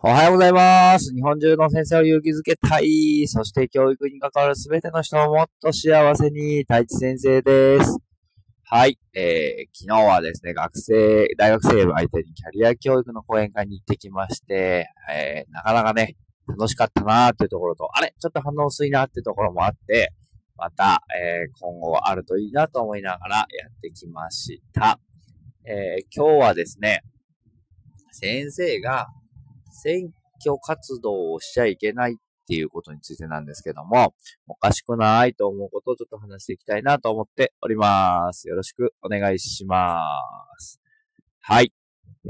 おはようございます。日本中の先生を勇気づけたい。そして教育に関わるすべての人をもっと幸せに、太一先生です。はい。えー、昨日はですね、学生、大学生を相手にキャリア教育の講演会に行ってきまして、えー、なかなかね、楽しかったなーっていうところと、あれちょっと反応薄いなーっていうところもあって、また、えー、今後はあるといいなと思いながらやってきました。えー、今日はですね、先生が選挙活動をしちゃいけないっていうことについてなんですけども、おかしくないと思うことをちょっと話していきたいなと思っております。よろしくお願いします。はい。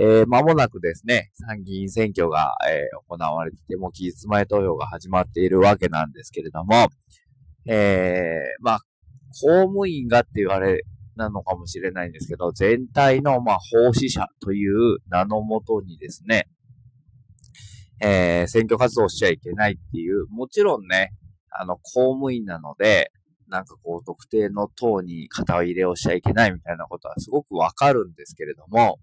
えー、間もなくですね、参議院選挙が、えー、行われてて、も期日前投票が始まっているわけなんですけれども、えー、まあ、公務員がって言われなのかもしれないんですけど、全体の、まあ、奉仕者という名のもとにですね、えー、選挙活動しちゃいけないっていう、もちろんね、あの、公務員なので、なんかこう、特定の党に肩入れをしちゃいけないみたいなことはすごくわかるんですけれども、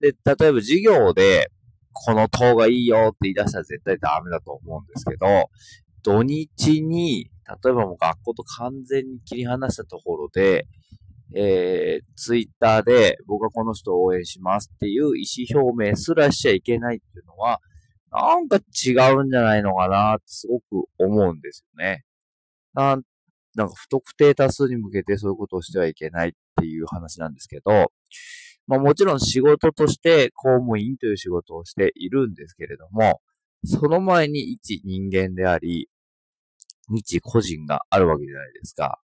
で、例えば授業で、この党がいいよって言い出したら絶対ダメだと思うんですけど、土日に、例えばもう学校と完全に切り離したところで、えー、ツイッターで僕はこの人を応援しますっていう意思表明すらしちゃいけないっていうのは、なんか違うんじゃないのかなってすごく思うんですよね。なん、なんか不特定多数に向けてそういうことをしてはいけないっていう話なんですけど、まあもちろん仕事として公務員という仕事をしているんですけれども、その前に一人間であり、日個人があるわけじゃないですか。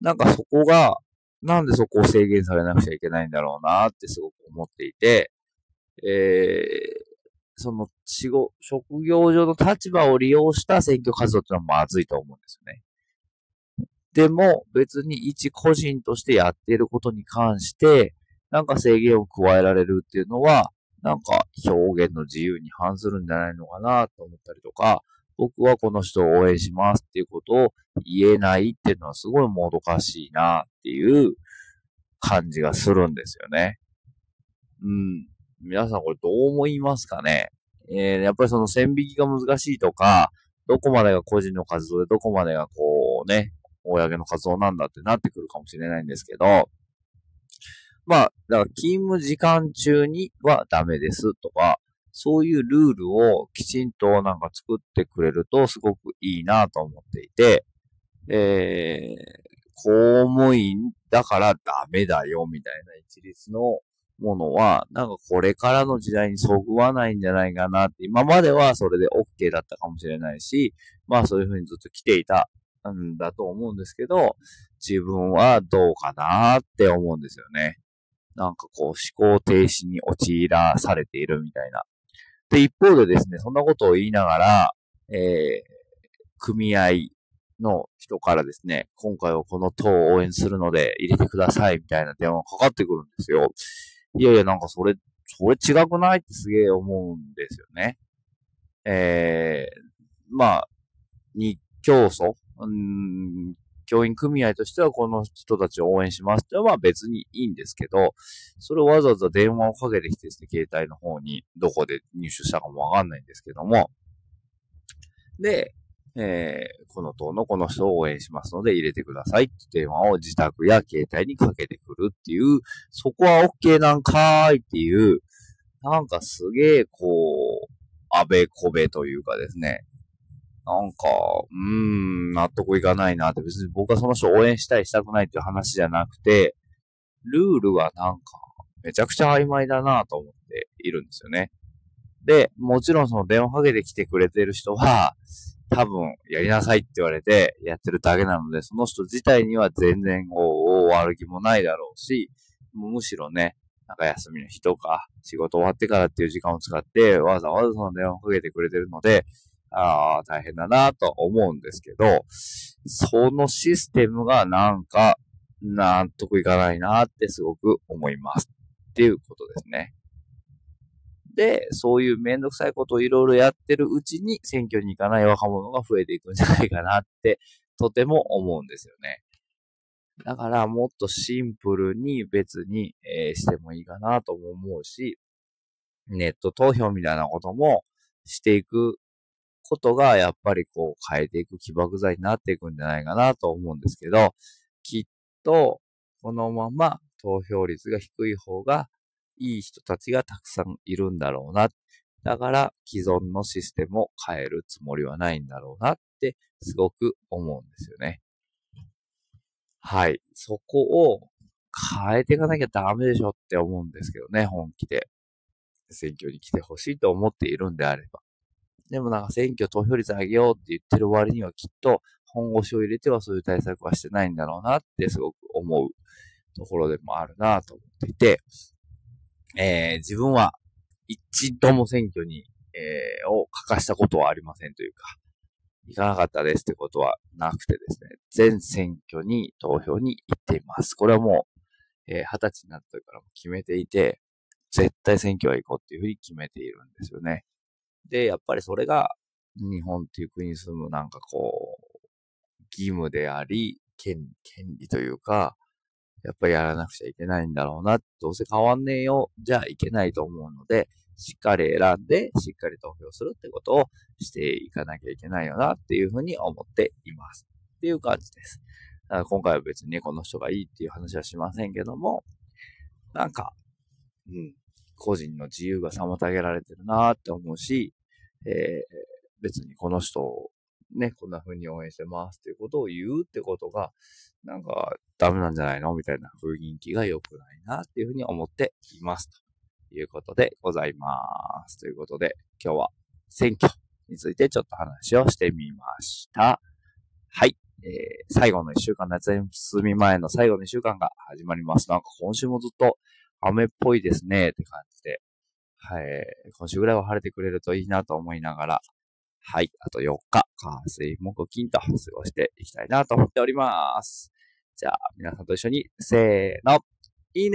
なんかそこが、なんでそこを制限されなくちゃいけないんだろうなってすごく思っていて、えー、その、仕事、職業上の立場を利用した選挙活動ってのはまずいと思うんですよね。でも、別に一個人としてやっていることに関して、なんか制限を加えられるっていうのは、なんか表現の自由に反するんじゃないのかなと思ったりとか、僕はこの人を応援しますっていうことを言えないっていうのはすごいもどかしいなっていう感じがするんですよね。うん。皆さんこれどう思いますかね？えー、やっぱりその線引きが難しいとか、どこまでが個人の活動でどこまでがこうね、公の活動なんだってなってくるかもしれないんですけど、まあ、だから勤務時間中にはダメですとか、そういうルールをきちんとなんか作ってくれるとすごくいいなと思っていて、えー、公務員だからダメだよみたいな一律のものは、なんかこれからの時代にそぐわないんじゃないかなって、今まではそれで OK だったかもしれないし、まあそういうふうにずっと来ていたんだと思うんですけど、自分はどうかなって思うんですよね。なんかこう思考停止に陥らされているみたいな。で、一方でですね、そんなことを言いながら、えー、組合の人からですね、今回はこの党を応援するので入れてくださいみたいな電話がかかってくるんですよ。いやいや、なんかそれ、それ違くないってすげえ思うんですよね。えー、まあ、日教祖、うん、教員組合としてはこの人たちを応援しますってのは別にいいんですけど、それをわざわざ電話をかけてきてですね、携帯の方にどこで入手したかもわかんないんですけども、で、えー、この党のこの人を応援しますので入れてくださいって電話を自宅や携帯にかけてくるっていう、そこは OK なんかーいっていう、なんかすげえこう、あべこべというかですね、なんか、うーん、納得いかないなって別に僕はその人を応援したいしたくないっていう話じゃなくて、ルールはなんかめちゃくちゃ曖昧だなと思っているんですよね。で、もちろんその電話かけてきてくれてる人は、多分、やりなさいって言われてやってるだけなので、その人自体には全然こう、悪気もないだろうし、むしろね、なんか休みの日とか、仕事終わってからっていう時間を使って、わざわざその電話をかけてくれてるので、ああ、大変だなと思うんですけど、そのシステムがなんか、納得いかないなってすごく思います。っていうことですね。で、そういうめんどくさいことをいろいろやってるうちに選挙に行かない若者が増えていくんじゃないかなって、とても思うんですよね。だからもっとシンプルに別に、えー、してもいいかなとも思うし、ネット投票みたいなこともしていくことが、やっぱりこう変えていく起爆剤になっていくんじゃないかなと思うんですけど、きっと、このまま投票率が低い方がいい人たちがたくさんいるんだろうな。だから既存のシステムを変えるつもりはないんだろうなってすごく思うんですよね。はい。そこを変えていかなきゃダメでしょって思うんですけどね、本気で。選挙に来てほしいと思っているんであれば。でもなんか選挙投票率上げようって言ってる割にはきっと本腰を入れてはそういう対策はしてないんだろうなってすごく思うところでもあるなと思っていて、えー、自分は一度も選挙に、えー、を欠かしたことはありませんというか、行かなかったですってことはなくてですね、全選挙に投票に行っています。これはもう、えー、20歳になったからも決めていて、絶対選挙は行こうっていうふうに決めているんですよね。で、やっぱりそれが日本っていう国に住むなんかこう、義務であり、権権利というか、やっぱりやらなくちゃいけないんだろうな。どうせ変わんねえよ。じゃあいけないと思うので、しっかり選んで、しっかり投票するってことをしていかなきゃいけないよなっていうふうに思っています。っていう感じです。だから今回は別にこの人がいいっていう話はしませんけども、なんか、うん、個人の自由が妨げられてるなって思うし、えー、別にこの人ね、こんな風に応援してますっていうことを言うってことが、なんかダメなんじゃないのみたいな雰囲気が良くないなっていうふうに思っています。ということでございます。ということで、今日は選挙についてちょっと話をしてみました。はい。えー、最後の一週間、夏休み前の最後の一週間が始まります。なんか今週もずっと雨っぽいですねって感じで、はい。今週ぐらいは晴れてくれるといいなと思いながら、はい。あと4日、火水木金と過ごしていきたいなと思っております。じゃあ、皆さんと一緒に、せーの。